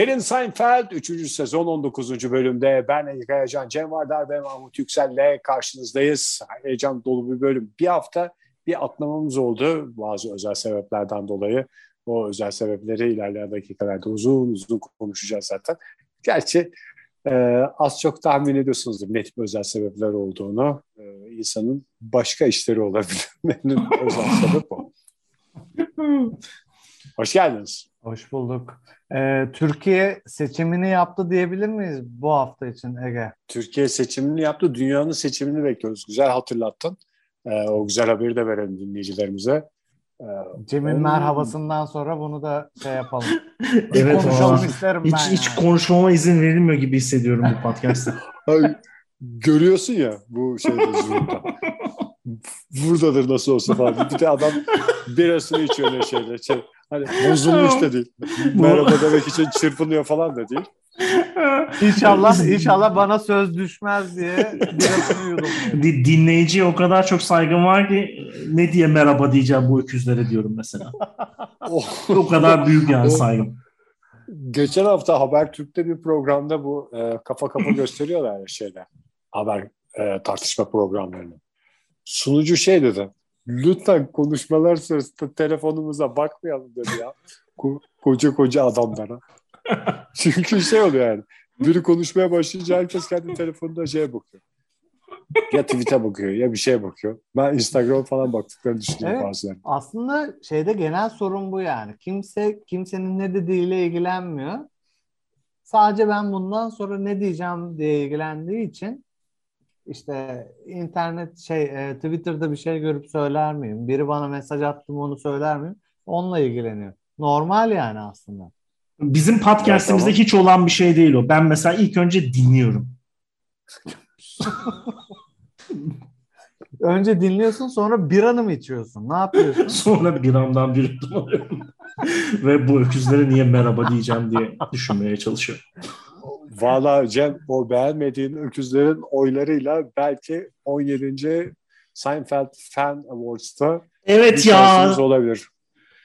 Derin Seinfeld 3. sezon 19. bölümde ben Ege Heyecan, Cem Vardar ve Mahmut Yüksel'le karşınızdayız. Heyecan dolu bir bölüm. Bir hafta bir atlamamız oldu bazı özel sebeplerden dolayı. O özel sebepleri ilerleyen dakikalarda uzun uzun konuşacağız zaten. Gerçi e, az çok tahmin ediyorsunuzdur net bir özel sebepler olduğunu. E, insanın başka işleri olabilir. özel sebep o. Hoş geldiniz. Hoş bulduk. Ee, Türkiye seçimini yaptı diyebilir miyiz bu hafta için Ege? Türkiye seçimini yaptı. Dünyanın seçimini bekliyoruz. Güzel hatırlattın. Ee, o güzel haberi de verelim dinleyicilerimize. Ee, Cem'in onun... merhabasından sonra bunu da şey yapalım. evet, konuşalım isterim hiç, ben. Hiç yani. konuşmama izin verilmiyor gibi hissediyorum bu podcast'ta. görüyorsun ya bu şeyde Zoom'da. Buradadır nasıl olsa falan. Bir de adam birasını içiyor ne şeyler. Şey, Hani bozulmuş da değil. Merhaba demek için çırpınıyor falan da değil. İnşallah inşallah bana söz düşmez diye Dinleyiciye o kadar çok saygım var ki ne diye merhaba diyeceğim bu öküzlere diyorum mesela. oh. o kadar büyük yani saygım. Geçen hafta Habertürk'te bir programda bu e, kafa kafa gösteriyorlar ya şeyler. Haber e, tartışma programlarını. Sunucu şey dedi lütfen konuşmalar sırasında telefonumuza bakmayalım dedi ya. Ko- koca koca adamlara. Çünkü şey oluyor yani. Biri konuşmaya başlayınca herkes kendi telefonunda şeye bakıyor. Ya tweet'e bakıyor ya bir şeye bakıyor. Ben Instagram falan baktıklarını düşünüyorum evet, bazen. Aslında şeyde genel sorun bu yani. Kimse kimsenin ne dediğiyle ilgilenmiyor. Sadece ben bundan sonra ne diyeceğim diye ilgilendiği için işte internet şey e, Twitter'da bir şey görüp söyler miyim? Biri bana mesaj attı mı onu söyler miyim? Onunla ilgileniyor. Normal yani aslında. Bizim podcast'imizde hiç olan bir şey değil o. Ben mesela ilk önce dinliyorum. önce dinliyorsun sonra biranı mı içiyorsun? Ne yapıyorsun? sonra biramdan bir yudum alıyorum. Ve bu öküzlere niye merhaba diyeceğim diye düşünmeye çalışıyorum. Valla Cem o beğenmediğin öküzlerin oylarıyla belki 17. Seinfeld Fan Awards'ta evet ya olabilir.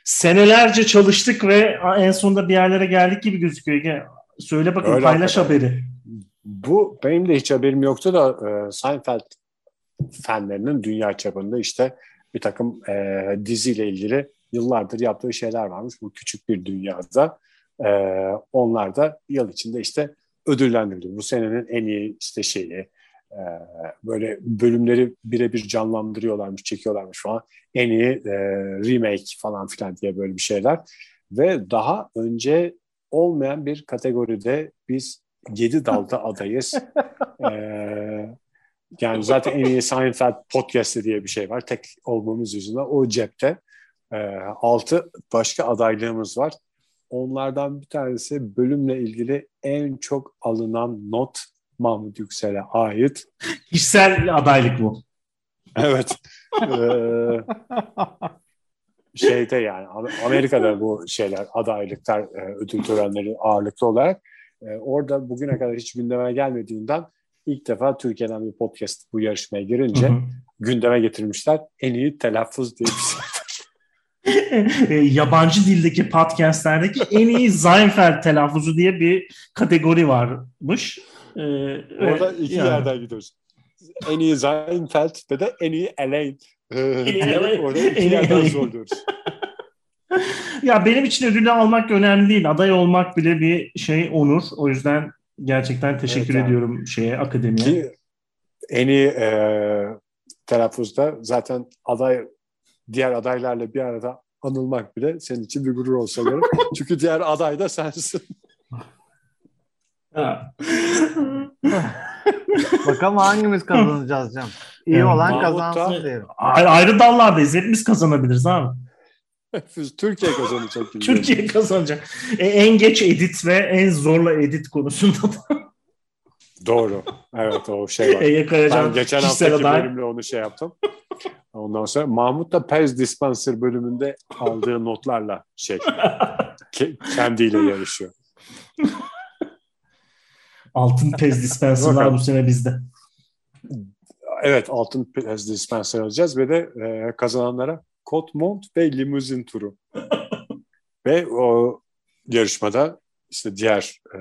Senelerce çalıştık ve en sonunda bir yerlere geldik gibi gözüküyor. Söyle bakın Öyle paylaş hakikaten. haberi. Bu benim de hiç haberim yoktu da e, Seinfeld fanlarının dünya çapında işte bir takım e, diziyle ilgili yıllardır yaptığı şeyler varmış. Bu küçük bir dünyada. E, onlar da yıl içinde işte ödüllendirildi. Bu senenin en iyi işte şeyi e, böyle bölümleri birebir canlandırıyorlarmış, çekiyorlarmış falan. En iyi e, remake falan filan diye böyle bir şeyler. Ve daha önce olmayan bir kategoride biz yedi dalda adayız. ee, yani zaten en iyi Seinfeld podcast'i diye bir şey var. Tek olmamız yüzünden o cepte. Ee, altı başka adaylığımız var. Onlardan bir tanesi bölümle ilgili en çok alınan not Mahmut Yüksel'e ait. Kişisel adaylık bu. Evet. ee, şeyde yani Amerika'da bu şeyler adaylıklar e, ödül törenleri ağırlıklı olarak e, orada bugüne kadar hiç gündeme gelmediğinden ilk defa Türkiye'den bir podcast bu yarışmaya girince hı hı. gündeme getirmişler. En iyi telaffuz diye bir şey. E, yabancı dildeki podcastlerdeki en iyi Seinfeld telaffuzu diye bir kategori varmış. Ee, Orada iki yani. yerden gidiyoruz. En iyi Seinfeld ve de en iyi Elaine. Ee, orada iki yerden zorluyoruz. ya benim için ödülü almak önemli değil. Aday olmak bile bir şey onur. O yüzden gerçekten teşekkür evet, ediyorum yani. şeye akademiye. Ki en iyi e, telaffuzda zaten aday diğer adaylarla bir arada anılmak bile senin için bir gurur olsa gerek. Çünkü diğer aday da sensin. Bakalım hangimiz kazanacağız Cem. İyi yani, olan kazansın diyelim. Ayrı dallardayız. Hepimiz kazanabiliriz abi. Türkiye kazanacak. Gibi Türkiye kazanacak. E, en geç edit ve en zorla edit konusunda da. Doğru. Evet o şey var. Ege Kayacan ben geçen haftaki aday. bölümle onu şey yaptım. Ondan sonra Mahmut da Pez Dispenser bölümünde aldığı notlarla şey kendiyle yarışıyor. Altın pez dispenserlar bu sene bizde. Evet altın pez dispenser alacağız ve de e, kazananlara kot mont ve limuzin turu. ve o yarışmada işte diğer e,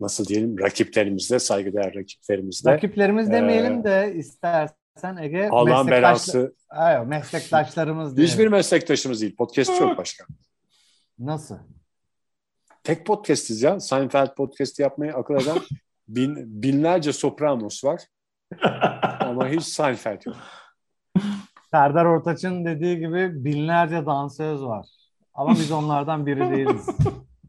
nasıl diyelim rakiplerimizle saygıdeğer rakiplerimizle. Rakiplerimiz demeyelim e, de istersen Ege. Allah'ın belası. Hayır, meslektaşlarımız diyelim. Hiçbir meslektaşımız değil. Podcast çok başka. Nasıl? Tek podcastiz ya. Seinfeld podcast yapmayı akıl eden bin, binlerce Sopranos var. Ama hiç Seinfeld yok. Serdar Ortaç'ın dediği gibi binlerce dansöz var. Ama biz onlardan biri değiliz.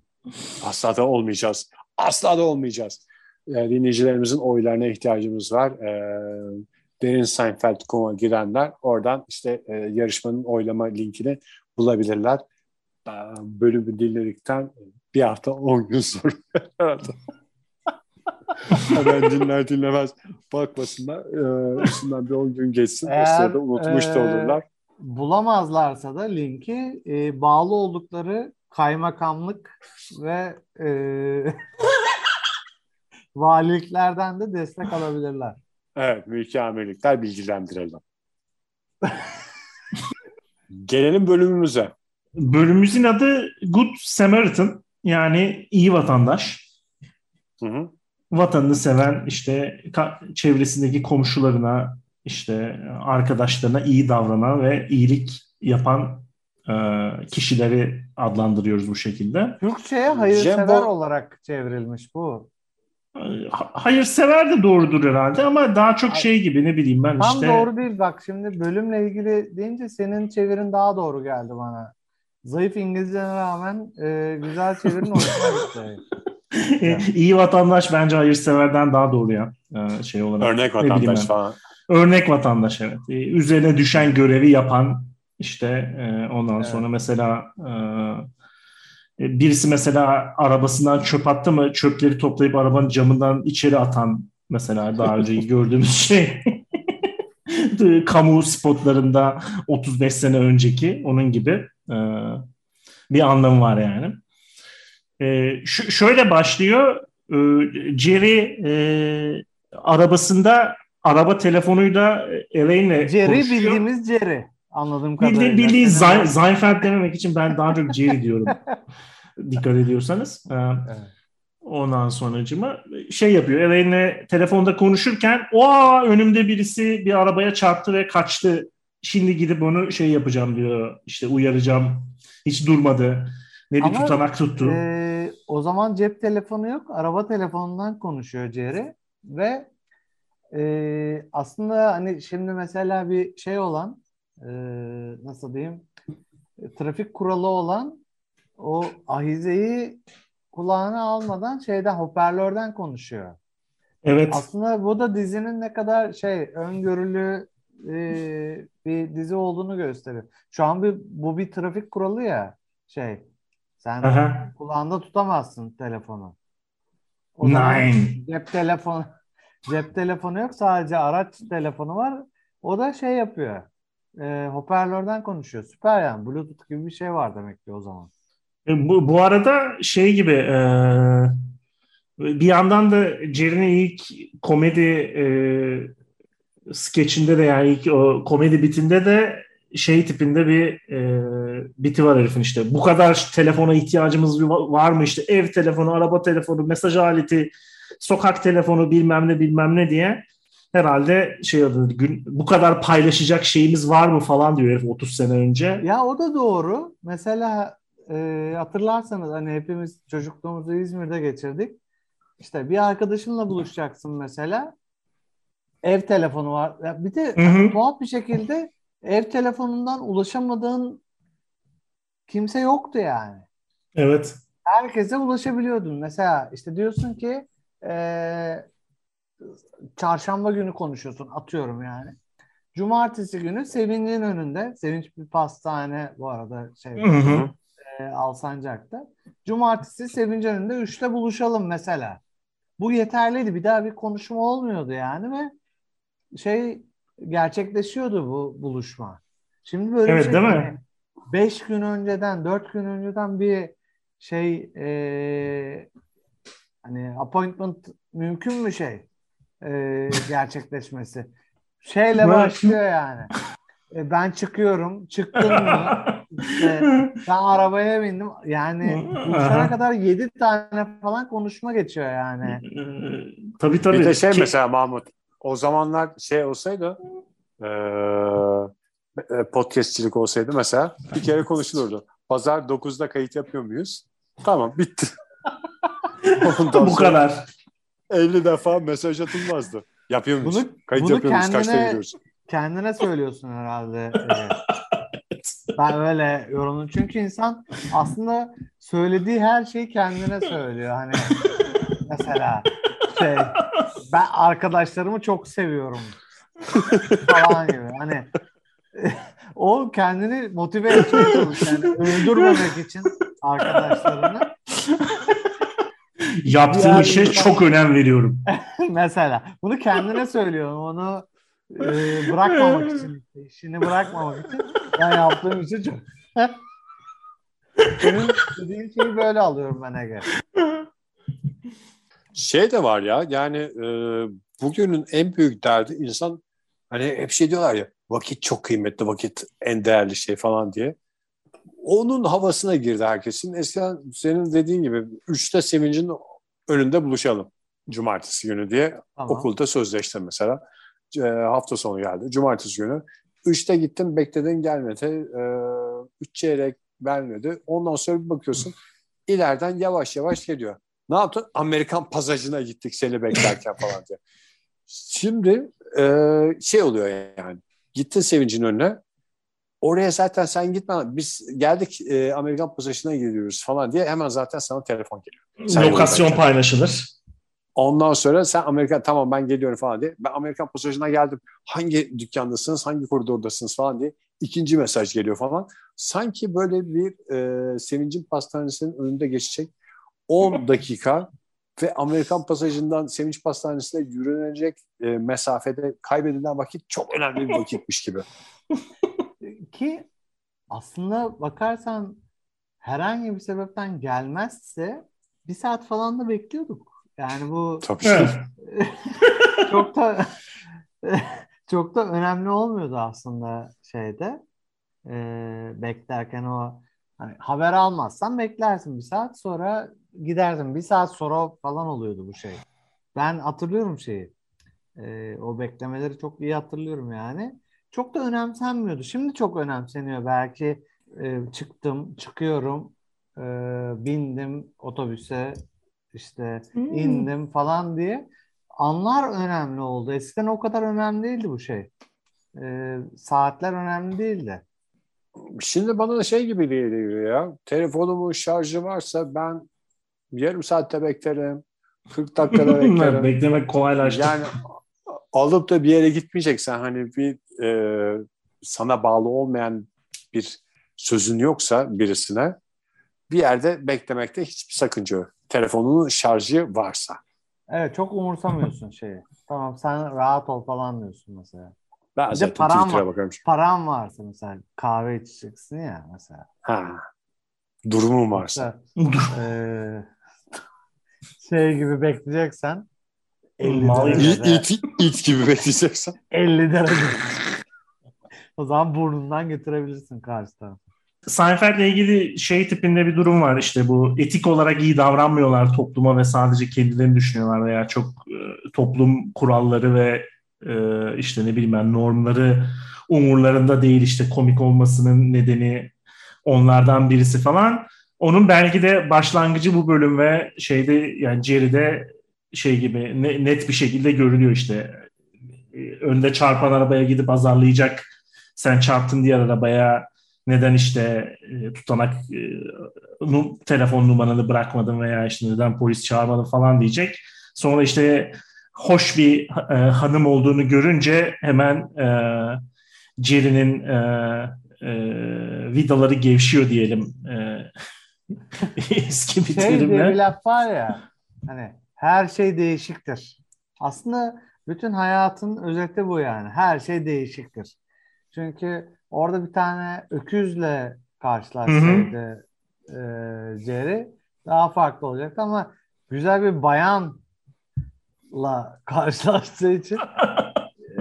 Asla da olmayacağız. Asla da olmayacağız. Yani dinleyicilerimizin oylarına ihtiyacımız var. Ee, Derin Seinfeld.com'a girenler oradan işte e, yarışmanın oylama linkini bulabilirler. Ee, bölümü dinledikten bir hafta 10 gün sonra herhalde. Hemen dinler dinlemez bakmasınlar. Ee, üstünden bir 10 gün geçsin. Eğer, o sırada unutmuş e, da olurlar. Bulamazlarsa da linki e, bağlı oldukları kaymakamlık ve e, valiliklerden de destek alabilirler. Evet, mülki amirlikler bilgilendirelim. Gelelim bölümümüze. Bölümümüzün adı Good Samaritan yani iyi vatandaş. Hı hı. Vatanını seven işte çevresindeki komşularına işte arkadaşlarına iyi davranan ve iyilik yapan e, kişileri adlandırıyoruz bu şekilde. Türkçe'ye hayırsever Jembo... olarak çevrilmiş bu. Hayırsever de doğrudur herhalde ama daha çok şey gibi ne bileyim ben Tam işte. Tam doğru değil bak şimdi bölümle ilgili deyince senin çevirin daha doğru geldi bana. Zayıf İngilizcene rağmen e, güzel çevirin hoşuma gitti. İyi vatandaş bence hayırseverden daha doğru ya. Ee, şey olarak. Örnek vatandaş falan. Örnek vatandaş evet. Ee, üzerine düşen görevi yapan işte e, ondan evet. sonra mesela e, e, birisi mesela arabasından çöp attı mı çöpleri toplayıp arabanın camından içeri atan mesela daha önce gördüğümüz şey. Kamu spotlarında 35 sene önceki onun gibi e, bir anlamı var yani. E, şu, şöyle başlıyor. E, Jerry e, arabasında araba telefonuyla Elaine'le Jerry konuşuyor. bildiğimiz Jerry. Anladığım kadarıyla. Bildiğin, bildiğin Seinfeld dememek için ben daha çok Jerry diyorum. Dikkat ediyorsanız. Ee, evet. Ondan sonracıma şey yapıyor. Elaine'le telefonda konuşurken o önümde birisi bir arabaya çarptı ve kaçtı. Şimdi gidip onu şey yapacağım diyor. İşte uyaracağım. Hiç durmadı. Ne bir Ama, tutanak tuttu. E, o zaman cep telefonu yok. Araba telefonundan konuşuyor Jerry. Ve e, aslında hani şimdi mesela bir şey olan e, nasıl diyeyim trafik kuralı olan o ahizeyi kulağına almadan şeyden hoparlörden konuşuyor. Evet. Aslında bu da dizinin ne kadar şey öngörülü e, bir dizi olduğunu gösteriyor. Şu an bir bu bir trafik kuralı ya şey. Sen Aha. kulağında tutamazsın telefonu. O Nine. Cep telefonu cep telefonu yok sadece araç telefonu var. O da şey yapıyor. E, hoparlörden konuşuyor. Süper yani. Bluetooth gibi bir şey var demek ki o zaman. E, bu, bu arada şey gibi e, bir yandan da Jerry'nin ilk komedi e, skeçinde de yani ilk o komedi bitinde de şey tipinde bir e, biti var herifin işte. Bu kadar telefona ihtiyacımız var mı işte ev telefonu, araba telefonu, mesaj aleti, sokak telefonu bilmem ne bilmem ne diye herhalde şey adı gün bu kadar paylaşacak şeyimiz var mı falan diyor herif 30 sene önce. Ya o da doğru. Mesela e, hatırlarsanız hani hepimiz çocukluğumuzu İzmir'de geçirdik. İşte bir arkadaşınla buluşacaksın mesela. Ev telefonu var. Ya bir de hı tuhaf bir şekilde ev telefonundan ulaşamadığın kimse yoktu yani. Evet. Herkese ulaşabiliyordun. Mesela işte diyorsun ki e, çarşamba günü konuşuyorsun atıyorum yani. Cumartesi günü Sevinç'in önünde. Sevinç bir pastane bu arada şey hı hı. E, Alsancak'ta. Cumartesi Sevinç önünde 3'te buluşalım mesela. Bu yeterliydi. Bir daha bir konuşma olmuyordu yani ve şey gerçekleşiyordu bu buluşma. Şimdi böyle evet, şey değil mi? 5 gün önceden, 4 gün önceden bir şey e, Hani appointment mümkün mü şey e, gerçekleşmesi? Şeyle başlıyor yani. E, ben çıkıyorum. Çıktın mı? İşte, ben arabaya bindim. Yani buluşana kadar yedi tane falan konuşma geçiyor yani. tabii tabii. Bir de şey Ki- mesela Mahmut o zamanlar şey olsaydı e, e, podcastçilik olsaydı mesela bir kere konuşulurdu. Pazar 9'da kayıt yapıyor muyuz? Tamam bitti. Ondan bu kadar. 50 defa mesaj atılmazdı. Yapıyor muyuz? Bunu- kayıt bunu yapıyor muyuz? Kaçta gidiyoruz? Kendine söylüyorsun herhalde. e, Ben öyle yorumladım. Çünkü insan aslında söylediği her şeyi kendine söylüyor. Hani mesela şey ben arkadaşlarımı çok seviyorum falan gibi. Hani o kendini motive etmeye çalışıyor. Yani öldürmemek için arkadaşlarını. Yaptığım Diğer işe çok önem veriyorum. Mesela bunu kendine söylüyorum. Onu e, bırakmamak için, işini bırakmamak için ben yaptığım için çok senin dediğin şeyi böyle alıyorum ben Ege. Şey de var ya yani e, bugünün en büyük derdi insan hani hep şey diyorlar ya vakit çok kıymetli vakit en değerli şey falan diye. Onun havasına girdi herkesin. Eskiden senin dediğin gibi üçte sevincin önünde buluşalım cumartesi günü diye Tamam. okulda sözleştim mesela. E, hafta sonu geldi. Cumartesi günü. Üçte gittim bekledin gelmedi. E, üç çeyrek vermedi. Ondan sonra bir bakıyorsun ileriden yavaş yavaş geliyor. Ne yaptın? Amerikan pasajına gittik seni beklerken falan diye. Şimdi e, şey oluyor yani. Gittin sevincin önüne. Oraya zaten sen gitme. Biz geldik e, Amerikan pasajına gidiyoruz falan diye hemen zaten sana telefon geliyor. Sen Lokasyon paylaşılır. Ondan sonra sen Amerika tamam ben geliyorum falan diye. Ben Amerikan pasajına geldim. Hangi dükkandasınız, hangi koridordasınız falan diye. ikinci mesaj geliyor falan. Sanki böyle bir e, sevincin pastanesinin önünde geçecek 10 dakika ve Amerikan pasajından Sevinç Pastanesi'ne yürünecek e, mesafede kaybedilen vakit çok önemli bir vakitmiş gibi. Ki aslında bakarsan herhangi bir sebepten gelmezse bir saat falan da bekliyorduk. Yani bu Tabii. Çok da çok da önemli olmuyordu aslında şeyde Ee, beklerken o hani haber almazsan beklersin bir saat sonra gidersin bir saat sonra falan oluyordu bu şey. Ben hatırlıyorum şeyi. Ee, o beklemeleri çok iyi hatırlıyorum yani. Çok da önemsenmiyordu. Şimdi çok önemseniyor. Belki e, çıktım, çıkıyorum, e, bindim otobüse, işte Hmm. indim falan diye. Anlar önemli oldu. Eskiden o kadar önemli değildi bu şey. E, saatler önemli değildi. Şimdi bana da şey gibi geliyor ya. Telefonumun şarjı varsa ben yarım saatte beklerim. 40 dakikada beklerim. Beklemek kolaylaştı. Yani alıp da bir yere gitmeyeceksen hani bir e, sana bağlı olmayan bir sözün yoksa birisine bir yerde beklemekte hiçbir sakınca yok. Telefonunun şarjı varsa. Evet çok umursamıyorsun şeyi. Tamam sen rahat ol falan diyorsun mesela. Ben Bir de param var. bakarım. Param varsa mesela kahve içeceksin ya mesela. Ha. Durumum varsa. Eee, şey gibi bekleyeceksen 50 Mal- İt, derecede, it, it gibi bekleyeceksen. 50 derece. o zaman burnundan götürebilirsin karşı tarafa. Seinfeld'le ilgili şey tipinde bir durum var işte bu etik olarak iyi davranmıyorlar topluma ve sadece kendilerini düşünüyorlar veya çok e, toplum kuralları ve e, işte ne bileyim ben normları umurlarında değil işte komik olmasının nedeni onlardan birisi falan. Onun belki de başlangıcı bu bölüm ve şeyde yani Jerry'de şey gibi ne- net bir şekilde görülüyor işte E, önde çarpan arabaya gidip azarlayacak sen çarptın diğer arabaya neden işte e, tutanak e, telefon numaranı bırakmadın veya işte neden polis çağırmadın falan diyecek. Sonra işte hoş bir e, hanım olduğunu görünce hemen e, Jerry'nin e, e, vidaları gevşiyor diyelim. E, eski bir Şey diye bir terimle. laf var ya hani her şey değişiktir. Aslında bütün hayatın özeti bu yani. Her şey değişiktir. Çünkü orada bir tane öküzle karşılaşsaydı e, Jerry daha farklı olacaktı ama güzel bir bayanla karşılaştığı için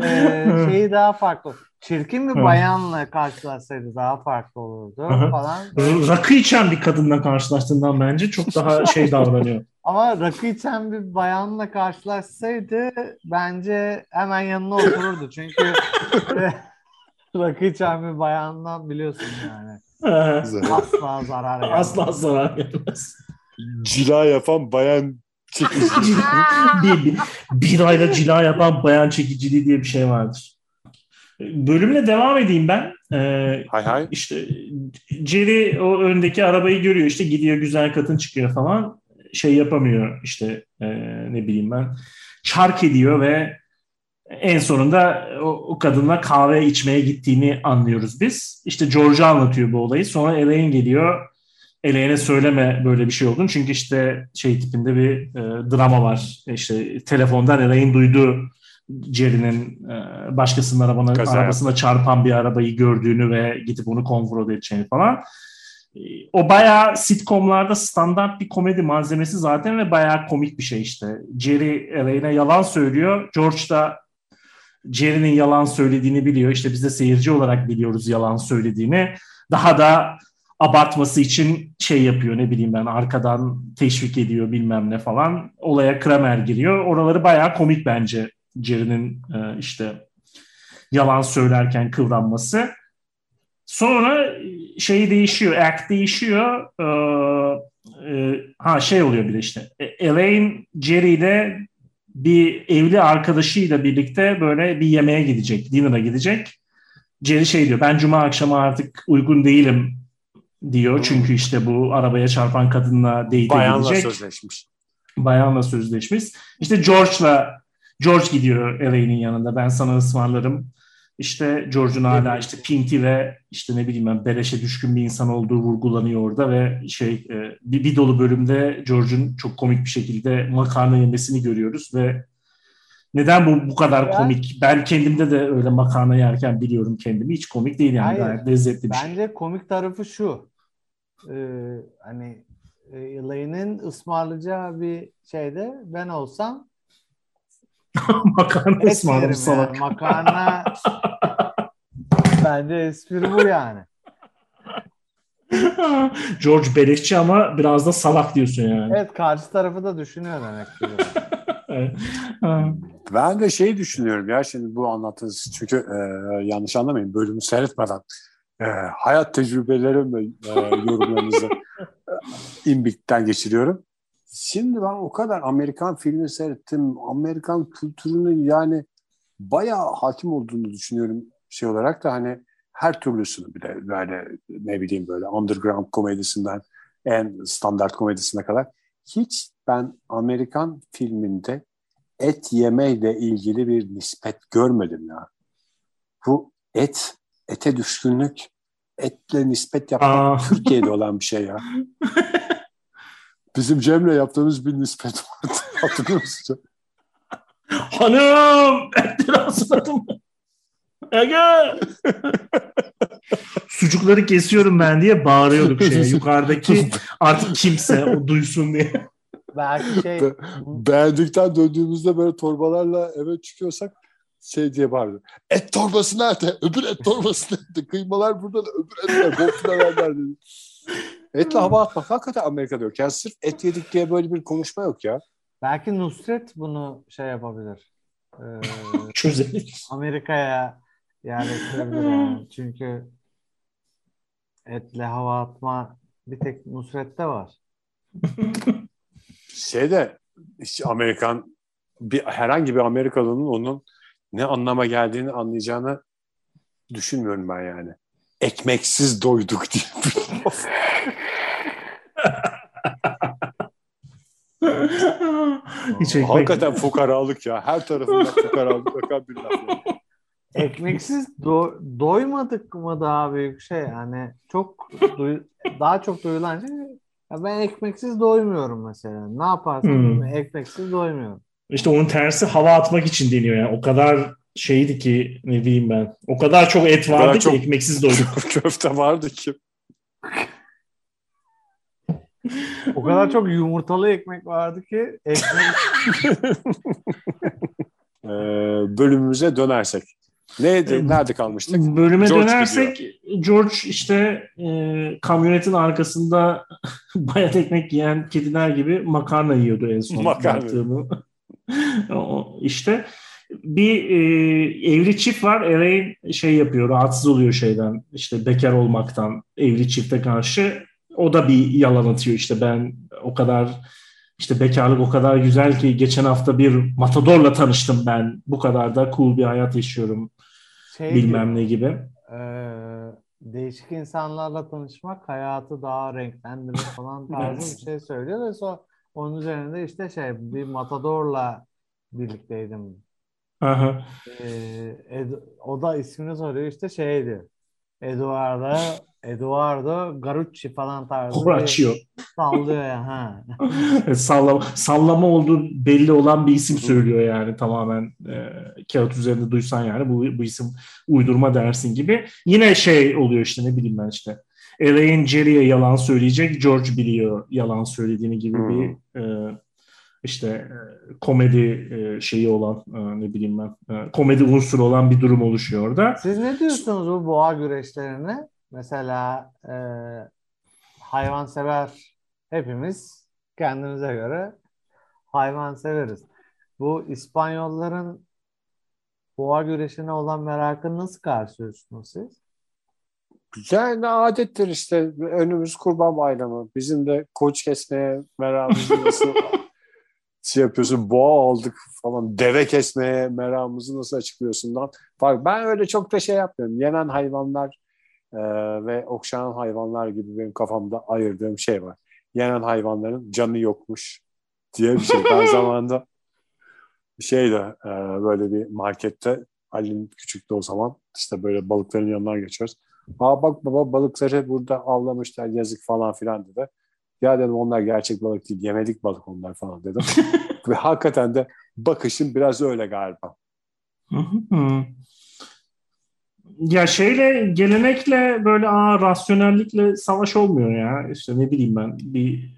e, şeyi daha farklı. Çirkin bir bayanla karşılaşsaydı daha farklı olurdu falan. Rakı içen bir kadınla karşılaştığından bence çok daha şey davranıyor. Ama rakı içen bir bayanla karşılaşsaydı bence hemen yanına otururdu. Çünkü rakı içen bir bayandan biliyorsun yani. Asla zarar gelmez. Asla zarar gelmez. Cila yapan bayan çekiciliği. bir, bir, bir ayda cila yapan bayan çekiciliği diye bir şey vardır. Bölümle devam edeyim ben. Ee, hay hay. İşte Jerry o öndeki arabayı görüyor işte gidiyor güzel kadın çıkıyor falan şey yapamıyor işte e, ne bileyim ben çark ediyor ve en sonunda o, o kadınla kahve içmeye gittiğini anlıyoruz biz. İşte George anlatıyor bu olayı. Sonra Elaine geliyor. Elaine'e söyleme böyle bir şey olduğunu. Çünkü işte şey tipinde bir e, drama var. İşte telefondan Elaine duydu Jerry'nin e, başkasının arabanın, arabasına çarpan bir arabayı gördüğünü ve gidip onu konfront edeceğini falan. E, o bayağı sitcomlarda standart bir komedi malzemesi zaten ve bayağı komik bir şey işte. Jerry Elaine'e yalan söylüyor. George da Jerry'nin yalan söylediğini biliyor. İşte biz de seyirci olarak biliyoruz yalan söylediğini. Daha da abartması için şey yapıyor ne bileyim ben arkadan teşvik ediyor bilmem ne falan. Olaya Kramer giriyor. Oraları bayağı komik bence Jerry'nin e, işte yalan söylerken kıvranması. Sonra şey değişiyor, act değişiyor. Ee, e, ha şey oluyor bir de işte. E, Elaine Jerry ile bir evli arkadaşıyla birlikte böyle bir yemeğe gidecek, dinner'a gidecek. Jerry şey diyor, ben cuma akşamı artık uygun değilim diyor. Çünkü işte bu arabaya çarpan kadınla date Bayanla gidecek. sözleşmiş. Bayanla sözleşmiş. İşte George'la George gidiyor Elaine'in yanında. Ben sana ısmarlarım. İşte George'un hala işte pinti ve işte ne bileyim ben beleşe düşkün bir insan olduğu vurgulanıyor orada ve şey e, bir, bir dolu bölümde George'un çok komik bir şekilde makarna yemesini görüyoruz ve neden bu bu kadar komik? Ben kendimde de öyle makarna yerken biliyorum kendimi. Hiç komik değil yani. Hayır, Gayet lezzetli bir şey. Bence komik tarafı şu. Ee, hani e, Elaine'in ısmarlayacağı bir şeyde ben olsam makarna et salak. yani. Makarna bence espri bu yani. George beleşçi ama biraz da salak diyorsun yani. Evet karşı tarafı da düşünüyor demek ki. Ben de şey düşünüyorum ya şimdi bu anlattığınız çünkü e, yanlış anlamayın bölümü seyretmeden e, hayat tecrübelerim ve e, yorumlarınızı e, imbikten geçiriyorum. Şimdi ben o kadar Amerikan filmi seyrettim. Amerikan kültürünün yani bayağı hakim olduğunu düşünüyorum şey olarak da hani her türlüsünü bile böyle ne bileyim böyle underground komedisinden en standart komedisine kadar hiç ben Amerikan filminde et yemeyle ilgili bir nispet görmedim ya. Bu et, ete düşkünlük, etle nispet yapmak Aa. Türkiye'de olan bir şey ya. Bizim Cem'le yaptığımız bir nispet vardı. Hatırlıyor musun? Hanım! Hazırladım. Ege! Sucukları kesiyorum ben diye bağırıyorduk şeye. Yukarıdaki artık kimse o duysun diye. Belki şey Be- Beğendikten döndüğümüzde böyle torbalarla eve çıkıyorsak şey diye bağırdı. Et torbası nerede? Öbür et torbası nerede? Kıymalar burada da öbür etler. Bonfileler nerede? Etle hava atmak hakikaten Amerika'da yok. Yani sırf et yedik diye böyle bir konuşma yok ya. belki Nusret bunu şey yapabilir. Ee, Çözelim. Amerika'ya yerleştirebilir yani. Çünkü etle hava atma bir tek Nusret'te var. Şeyde hiç Amerikan bir herhangi bir Amerikalının onun ne anlama geldiğini anlayacağını düşünmüyorum ben yani. Ekmeksiz doyduk diye. Hiç ekmek. Hakikaten fukaralık ya. Her tarafından fukaralık bakan bir laf. Ekmeksiz do- doymadık mı daha büyük şey yani çok duy- daha çok duyulan şey ya ben ekmeksiz doymuyorum mesela. Ne yaparsam Hmm. ekmeksiz doymuyorum. İşte onun tersi hava atmak için deniyor yani. O kadar şeydi ki ne diyeyim ben. O kadar çok et vardı çok- ki ekmeksiz doyduk. Köfte vardı ki. O kadar çok yumurtalı ekmek vardı ki ekmek Ee, bölümümüze dönersek. Neydi, nerede kalmıştık? Bölüme George dönersek George işte e, kamyonetin arkasında bayat ekmek yiyen kediler gibi makarna yiyordu en son Makarna. işte bir e, evli çift var. Elaine şey yapıyor, rahatsız oluyor şeyden. işte bekar olmaktan evli çifte karşı. O da bir yalan atıyor işte ben o kadar işte bekarlık o kadar güzel ki geçen hafta bir matadorla tanıştım ben. Bu kadar da cool bir hayat yaşıyorum şey bilmem ne gibi. e, değişik insanlarla tanışmak hayatı daha renklendirir falan tarzı bir şey söylüyor ve sonra onun üzerinde işte şey bir matadorla birlikteydim. Aha. E, Ed- o da ismini soruyor işte şeydi. Eduardo Eduardo Garucci falan tarzı Horacio. sallıyor ya ha. sallama, sallama olduğu belli olan bir isim söylüyor yani tamamen e, kağıt üzerinde duysan yani bu, bu isim uydurma dersin gibi. Yine şey oluyor işte ne bileyim ben işte Elaine Jerry'e yalan söyleyecek George biliyor yalan söylediğini gibi Hmm. bir e, işte e, komedi e, şeyi olan e, ne bileyim ben e, komedi unsuru olan bir durum oluşuyor orada. Siz ne diyorsunuz bu boğa güreşlerine? Mesela e, hayvansever hepimiz kendimize göre hayvan severiz. Bu İspanyolların boğa güreşine olan merakını nasıl karşılıyorsunuz siz? Yani adettir işte. Önümüz kurban bayramı. Bizim de koç kesmeye meramımızı nasıl şey yapıyorsun? Boğa aldık falan. Deve kesmeye meramımızı nasıl açıklıyorsun lan? Bak ben öyle çok da şey yapmıyorum. Yenen hayvanlar e, ve okşanan hayvanlar gibi benim kafamda ayırdığım şey var. Yenen hayvanların canı yokmuş diye bir şey. Ben zamanında şeyde e, böyle bir markette Ali'nin küçüktü o zaman. İşte böyle balıkların yanından geçiyoruz. Aa bak baba balıkları burada avlamışlar yazık falan filan dedi. Ya dedim onlar gerçek balık değil yemelik balık onlar falan dedim. Ve hakikaten de bakışım biraz öyle galiba. Ya şeyle gelenekle böyle aa rasyonellikle savaş olmuyor ya. İşte ne bileyim ben bir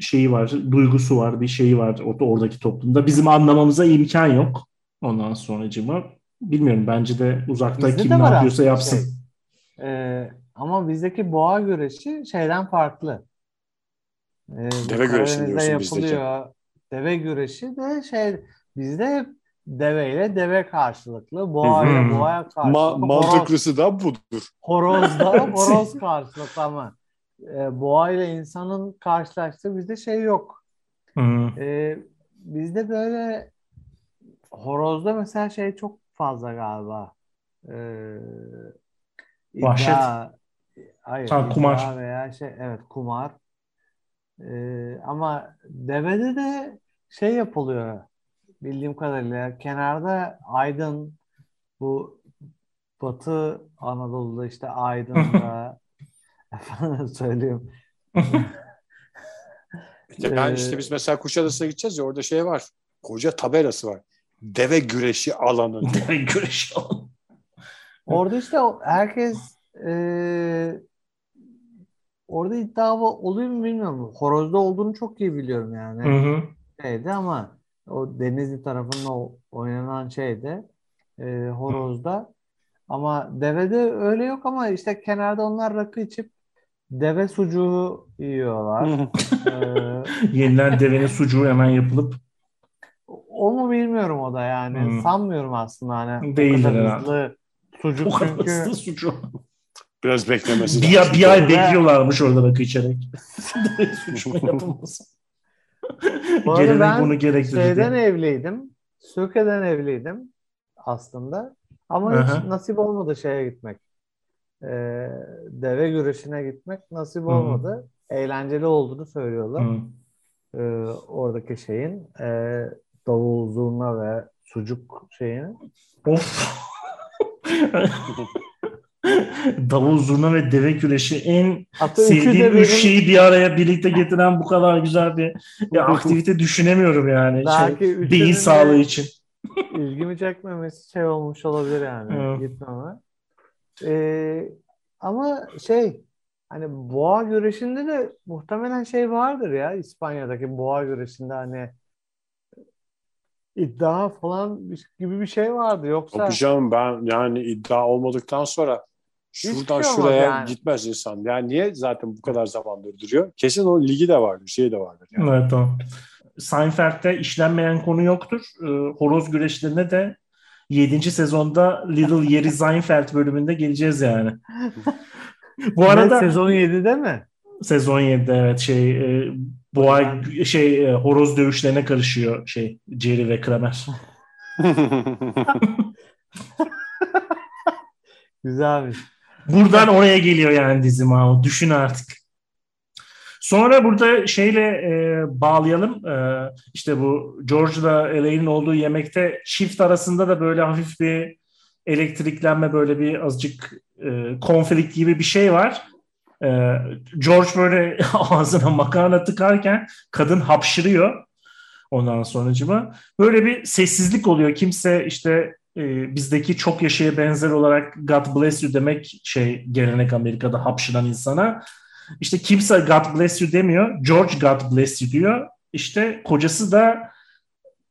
şeyi var, duygusu var, bir şeyi var orada oradaki toplumda. Bizim anlamamıza imkan yok. Ondan sonracığıma bilmiyorum bence de uzakta Bizde kim de ne yapıyorsa yapsın. şey. Ee, ama bizdeki boğa güreşi şeyden farklı. Ee, Deve güreşi diyorsun bizdeki. yapılıyor. Deve güreşi de şey bizde hep deveyle deve karşılıklı, boğa ile Hı hı. boğaya karşılıklı, Ma- horoz, mantıklısı da budur. horozda horoz karşılıklı ama e, boğa ile insanın karşılaştığı bizde şey yok. Hı. Ee, bizde böyle horozda mesela şey çok fazla galiba. Ee, Vahşet. hayır, Ha, kumar. veya şey evet kumar. Ee, ama devede de şey yapılıyor bildiğim kadarıyla kenarda Aydın bu Batı Anadolu'da işte Aydın'da efendim söyleyeyim Yani Ee, işte biz mesela Kuşadası'na gideceğiz ya orada şey var. Koca tabelası var. Deve güreşi alanı. Deve güreşi. Orada işte herkes e, orada iddia oluyor mu bilmiyorum. Horozda olduğunu çok iyi biliyorum yani. Hı hı. Şeydi ama o Denizli tarafında o- oynanan şeyde e, horozda. Ama devede öyle yok ama işte kenarda onlar rakı içip deve sucuğu yiyorlar. Ee, Yenilen devenin sucuğu hemen yapılıp o mu bilmiyorum o da yani. Hmm. Sanmıyorum aslında hani o Değildir kadar herhalde. hızlı sucuk o kadar çünkü hızlı sucuğu. Biraz beklemesi Bir, lazım. bir ay bekliyorlarmış orada rakı içerek. Sucuğun yapılması. Bu Gelenek ben bunu gerektirdi. Şeyden evliydim. Söke'den evliydim aslında. Ama hiç Aha. nasip olmadı şeye gitmek. Ee, deve güreşine gitmek nasip Hı. olmadı. Eğlenceli olduğunu söylüyorlar. Ee, oradaki şeyin e, davul zurna ve sucuk şeyini. Of. Davul zurna ve deve güreşi en Hatta sevdiğim benim üç şeyi bir araya birlikte getiren bu kadar güzel bir, bir aktivite düşünemiyorum yani. belki Şey, beyin sağlığı için. ilgimi çekmemesi şey olmuş olabilir yani Hı. gitmeme. Ee, ama şey hani boğa güreşinde de muhtemelen şey vardır ya İspanya'daki boğa güreşinde hani iddia falan gibi bir şey vardı yoksa Yok canım ben yani iddia olmadıktan sonra şuradan olmaz şuraya yani. gitmez insan. Yani niye zaten bu kadar zamandır duruyor? Kesin o ligi de vardır, şey de vardır. Yani. Evet tamam. Seinfeld'de işlenmeyen konu yoktur. Ee, horoz güreşlerine de 7. sezonda Little Yeri Seinfeld bölümünde geleceğiz yani. Bu arada sezon 7'de mi? sezon 7'de evet şey e, boğa şey e, horoz dövüşlerine karışıyor şey Jerry ve Kramer. Güzelmiş. Buradan oraya geliyor yani dizi Mahmut. Düşün artık. Sonra burada şeyle e, bağlayalım. E, işte bu George'la Elaine'in olduğu yemekte çift arasında da böyle hafif bir elektriklenme böyle bir azıcık e, konflikt gibi bir şey var. E, George böyle ağzına makarna tıkarken kadın hapşırıyor. Ondan sonracıma böyle bir sessizlik oluyor. Kimse işte e, bizdeki çok yaşaya benzer olarak God bless you demek şey gelenek Amerika'da hapşıran insana. İşte kimse God bless you demiyor. George God bless you diyor. İşte kocası da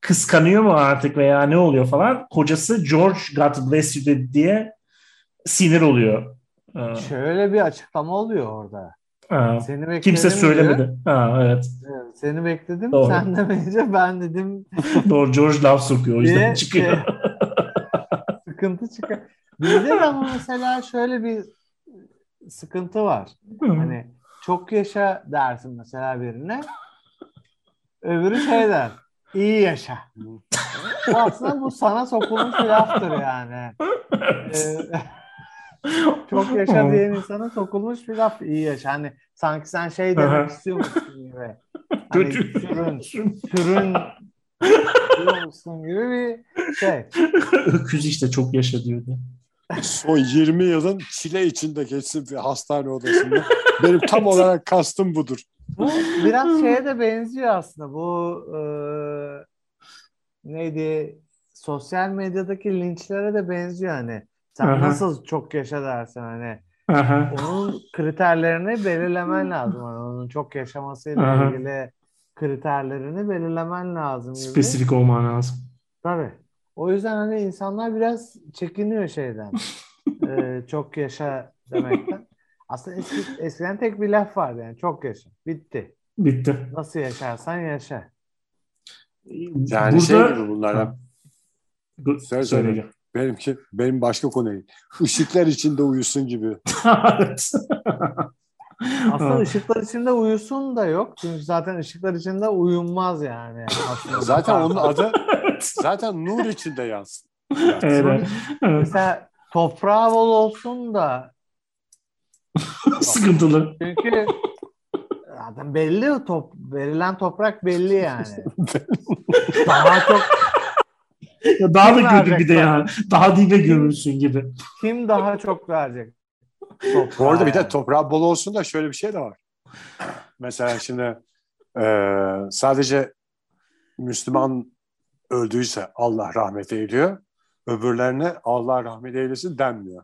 kıskanıyor mu artık veya ne oluyor falan. Kocası George God bless you dedi diye sinir oluyor. Ee, Şöyle bir açıklama oluyor orada. ha, Seni bekledim kimse diyor. söylemedi. Ha, evet. Evet, Seni bekledim. Doğru. Sen demeyince ben dedim Doğru George laf sokuyor o yüzden diye çıkıyor. şey, sıkıntı çıkar. Bizde de ama mesela şöyle bir sıkıntı var. Hani çok yaşa dersin mesela birine. Öbürü şey der. İyi yaşa. Aslında bu sana sokulmuş bir laftır yani. Ee, çok yaşa diyen insana sokulmuş bir laf. İyi yaşa. Hani sanki sen şey demek istiyormuşsun gibi. Hani Kötü. sürün, sürün diyormuşsun gibi bir şey. Öküz işte çok yaşa diyordu. Son 20 yılın çile içinde geçsin bir hastane odasında. Benim tam olarak kastım budur. Bu biraz şeye de benziyor aslında. Bu e, neydi? Sosyal medyadaki linçlere de benziyor hani. Sen Aha. nasıl çok yaşa dersin hani. Aha. Onun kriterlerini belirlemen lazım. Hani onun çok yaşamasıyla Aha. ilgili kriterlerini belirlemen lazım gibi. Spesifik olman lazım. Tabii. O yüzden hani insanlar biraz çekiniyor şeyden. Ee, çok yaşa demekten. Aslında eski, eskiden tek bir laf vardı yani çok yaşa. Bitti. Bitti. Nasıl yaşarsan yaşa. Yani şey gibi bunlar. Söyle, söyle. Benimki benim başka konu. Işıklar içinde uyusun gibi. Evet. Aslında ışıklar içinde uyusun da yok. Çünkü zaten ışıklar içinde uyunmaz yani. Aslında Zaten onun adı zaten nur içinde yansın. Evet. Evet. Mesela toprağı bol olsun da Sıkıntılı. çünkü zaten belli top, verilen toprak belli yani. Daha çok Daha da Kim kötü bir de ya. Daha dibe gömülsün gibi. kim daha çok verecek? Bu arada bir de toprağı bol olsun da şöyle bir şey de var. Mesela şimdi e, sadece Müslüman öldüyse Allah rahmet eyliyor. Öbürlerine Allah rahmet eylesin denmiyor.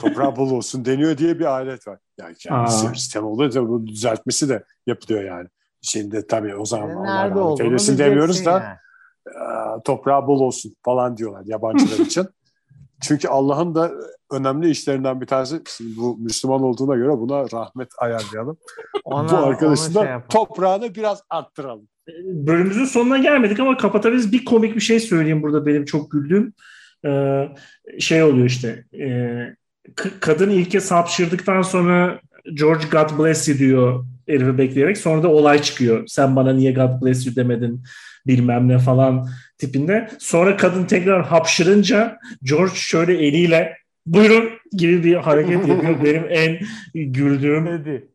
Toprağı bol olsun deniyor diye bir alet var. Yani Aa. kendi sistem olunca bu düzeltmesi de yapılıyor yani. Şimdi tabii o zaman E, Allah Nerede rahmet olduğunu eylesin demiyoruz da yani. e, toprağı bol olsun falan diyorlar yabancılar için. Çünkü Allah'ın da önemli işlerinden bir tanesi şimdi bu Müslüman olduğuna göre buna rahmet ayarlayalım. Ona- bu arkadaşın da şey toprağını biraz arttıralım. Bölümümüzün sonuna gelmedik ama kapatabiliriz. Bir komik bir şey söyleyeyim burada benim çok güldüğüm. Ee, şey oluyor işte. e, kadın ilk kez hapşırdıktan sonra George God bless you diyor herifi bekleyerek. Sonra da olay çıkıyor. Sen bana niye God bless you demedin bilmem ne falan tipinde. Sonra kadın tekrar hapşırınca George şöyle eliyle buyurun gibi bir hareket yapıyor. Benim en güldüğüm Dedi.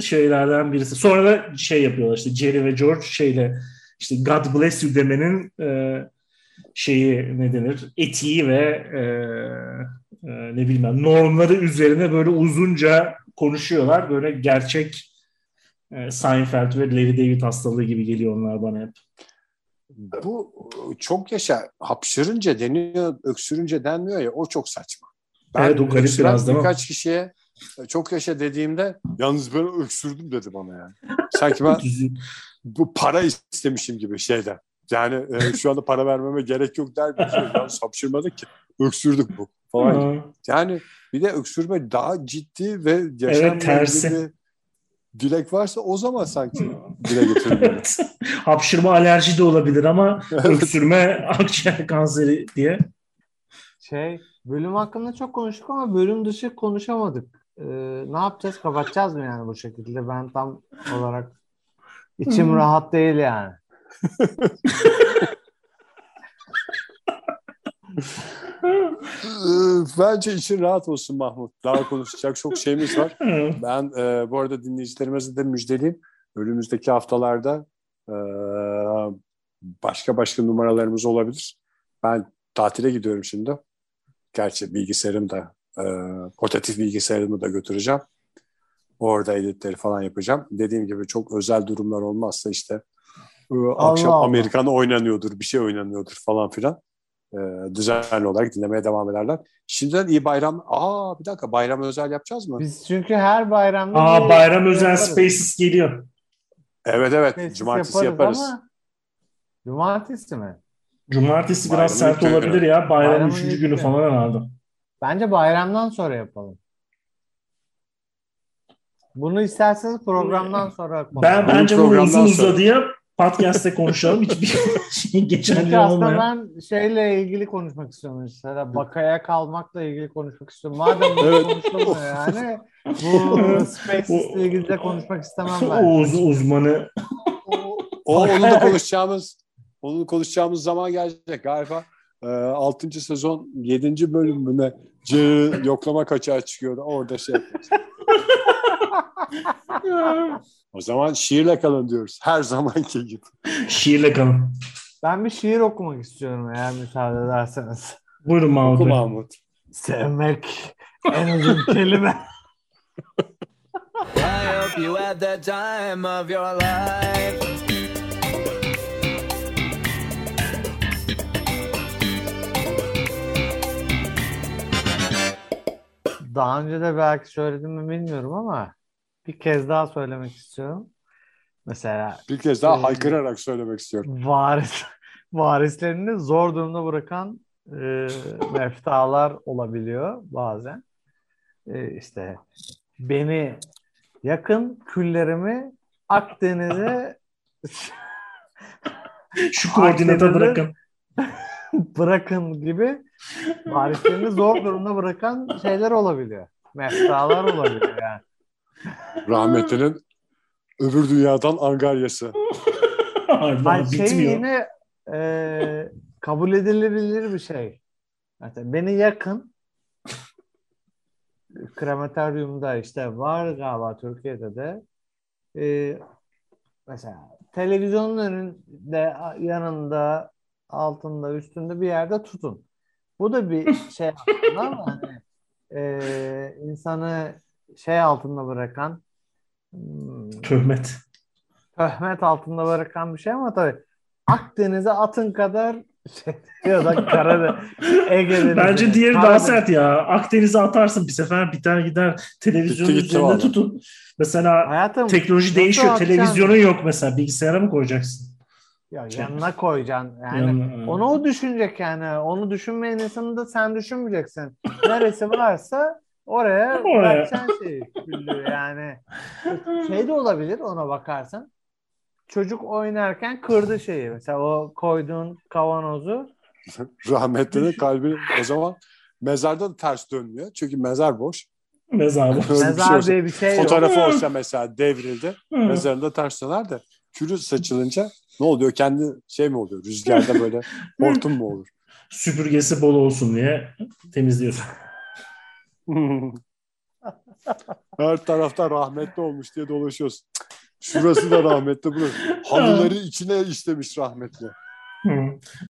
şeylerden birisi. Sonra da şey yapıyorlar işte Jerry ve George şeyle işte God bless you demenin e, şeyi ne denir etiği ve e, e, ne bilmem normları üzerine böyle uzunca konuşuyorlar. Böyle gerçek e, Seinfeld ve Larry David hastalığı gibi geliyor onlar bana hep. Bu çok yaşa hapşırınca deniyor, öksürünce denmiyor ya o çok saçma. Ben Evet, o garip biraz değil mi? birkaç kişiye çok yaşa dediğimde yalnız ben öksürdüm dedi bana yani. Sanki ben bu para istemişim gibi şeyden. Yani e, şu anda para vermeme gerek yok der bir şey. Yani hapşırmadık ki. Öksürdük bu falan. yani bir de öksürme daha ciddi ve evet, tersi. bir dilek varsa o zaman sanki dile getirilmeli. evet. Hapşırma alerji de olabilir ama öksürme akciğer kanseri diye. Şey bölüm hakkında çok konuştuk ama bölüm dışı konuşamadık. Ee, ne yapacağız? Kapatacağız mı yani bu şekilde? Ben tam olarak içim hmm. rahat değil yani. Bence için rahat olsun Mahmut. Daha konuşacak çok şeyimiz var. Ben e, bu arada dinleyicilerimize de müjdeleyeyim. Önümüzdeki haftalarda e, başka başka numaralarımız olabilir. Ben tatile gidiyorum şimdi. Gerçi bilgisayarım da e, portatif bilgisayarımı da götüreceğim. Orada editleri falan yapacağım. Dediğim gibi çok özel durumlar olmazsa işte e, akşam Allah Amerikan oynanıyordur, bir şey oynanıyordur falan filan e, düzenli olarak dinlemeye devam ederler. Şimdiden iyi bayram. Aa bir dakika bayram özel yapacağız mı? Biz çünkü her bayramda Aa bayram özel yaparız. Spaces geliyor. Evet evet Spaces cumartesi yaparız. yaparız. Ama cumartesi mi? Cumartesi biraz sert olabilir ya. Bayramın üçüncü günü falan herhalde. Bence bayramdan sonra yapalım. Bunu isterseniz programdan sonra konuşalım. Ben bence bunu uzun uzadıya podcast'te konuşalım. Hiçbir şey geçerli aslında ben şeyle ilgili konuşmak istiyorum. Mesela bakaya kalmakla ilgili konuşmak istiyorum. Madem bunu evet. konuşulmuyor yani bu Space ile ilgili de konuşmak istemem ben. O uz uzmanı. o, onu da konuşacağımız onu konuşacağımız zaman gelecek galiba. E, 6. sezon 7. bölümüne C yoklama kaçağı çıkıyordu. Orada şey o zaman şiirle kalın diyoruz. Her zamanki gibi. Şiirle kalın. Ben bir şiir okumak istiyorum eğer müsaade ederseniz. Buyurun Mahmut. Oku Mahmut. Sevmek en uzun kelime. I hope you had the time of your life. Daha önce de belki söyledim mi bilmiyorum ama bir kez daha söylemek istiyorum. Mesela bir kez daha e, haykırarak söylemek istiyorum. Varis varislerini zor durumda bırakan e, meftalar olabiliyor bazen. E, işte beni yakın küllerimi Akdeniz'e şu koordinata bırakın. bırakın gibi varislerini zor durumda bırakan şeyler olabiliyor. Meftalar olabiliyor yani. Rahmetlinin öbür dünyadan angaryası. Hayır, şey yine e, kabul edilebilir bir şey. Mesela beni yakın krematoryumda işte var galiba Türkiye'de de e, mesela televizyonun önünde yanında altında üstünde bir yerde tutun. Bu da bir şey aslında ama hani e, insanı şey altında bırakan hmm, töhmet töhmet altında bırakan bir şey ama tabii Akdeniz'e atın kadar şey ya da Karadeniz, Ege'de. Bence diğeri Karadeniz. daha sert ya. Akdeniz'e atarsın bir sefer biter gider. Televizyonun gitti, üzerinde tutun. Mesela Hayatım, teknoloji değişiyor. Televizyonun yok mesela. Bilgisayara mı koyacaksın? Ya şey, yanına koyacaksın. Yani yanına, onu o düşünecek yani. Onu düşünmeyen insanı da sen düşünmeyeceksin. Neresi varsa oraya, oraya. bırakacaksın şeyi. Yani şey de olabilir ona bakarsan. Çocuk oynarken kırdı şeyi. Mesela o koyduğun kavanozu. Rahmetlinin kalbi o zaman mezarda da ters dönmüyor. Çünkü mezar boş. Mezar boş. Mezar bir şey diye bir şey Fotoğrafı olsa mesela devrildi. Mezarında ters döner de kürü saçılınca ne oluyor? Kendi şey mi oluyor? Rüzgarda böyle hortum mu olur? Süpürgesi bol olsun diye temizliyorsun. Her tarafta rahmetli olmuş diye dolaşıyorsun. Şurası da rahmetli burası. Halıları içine işlemiş rahmetli.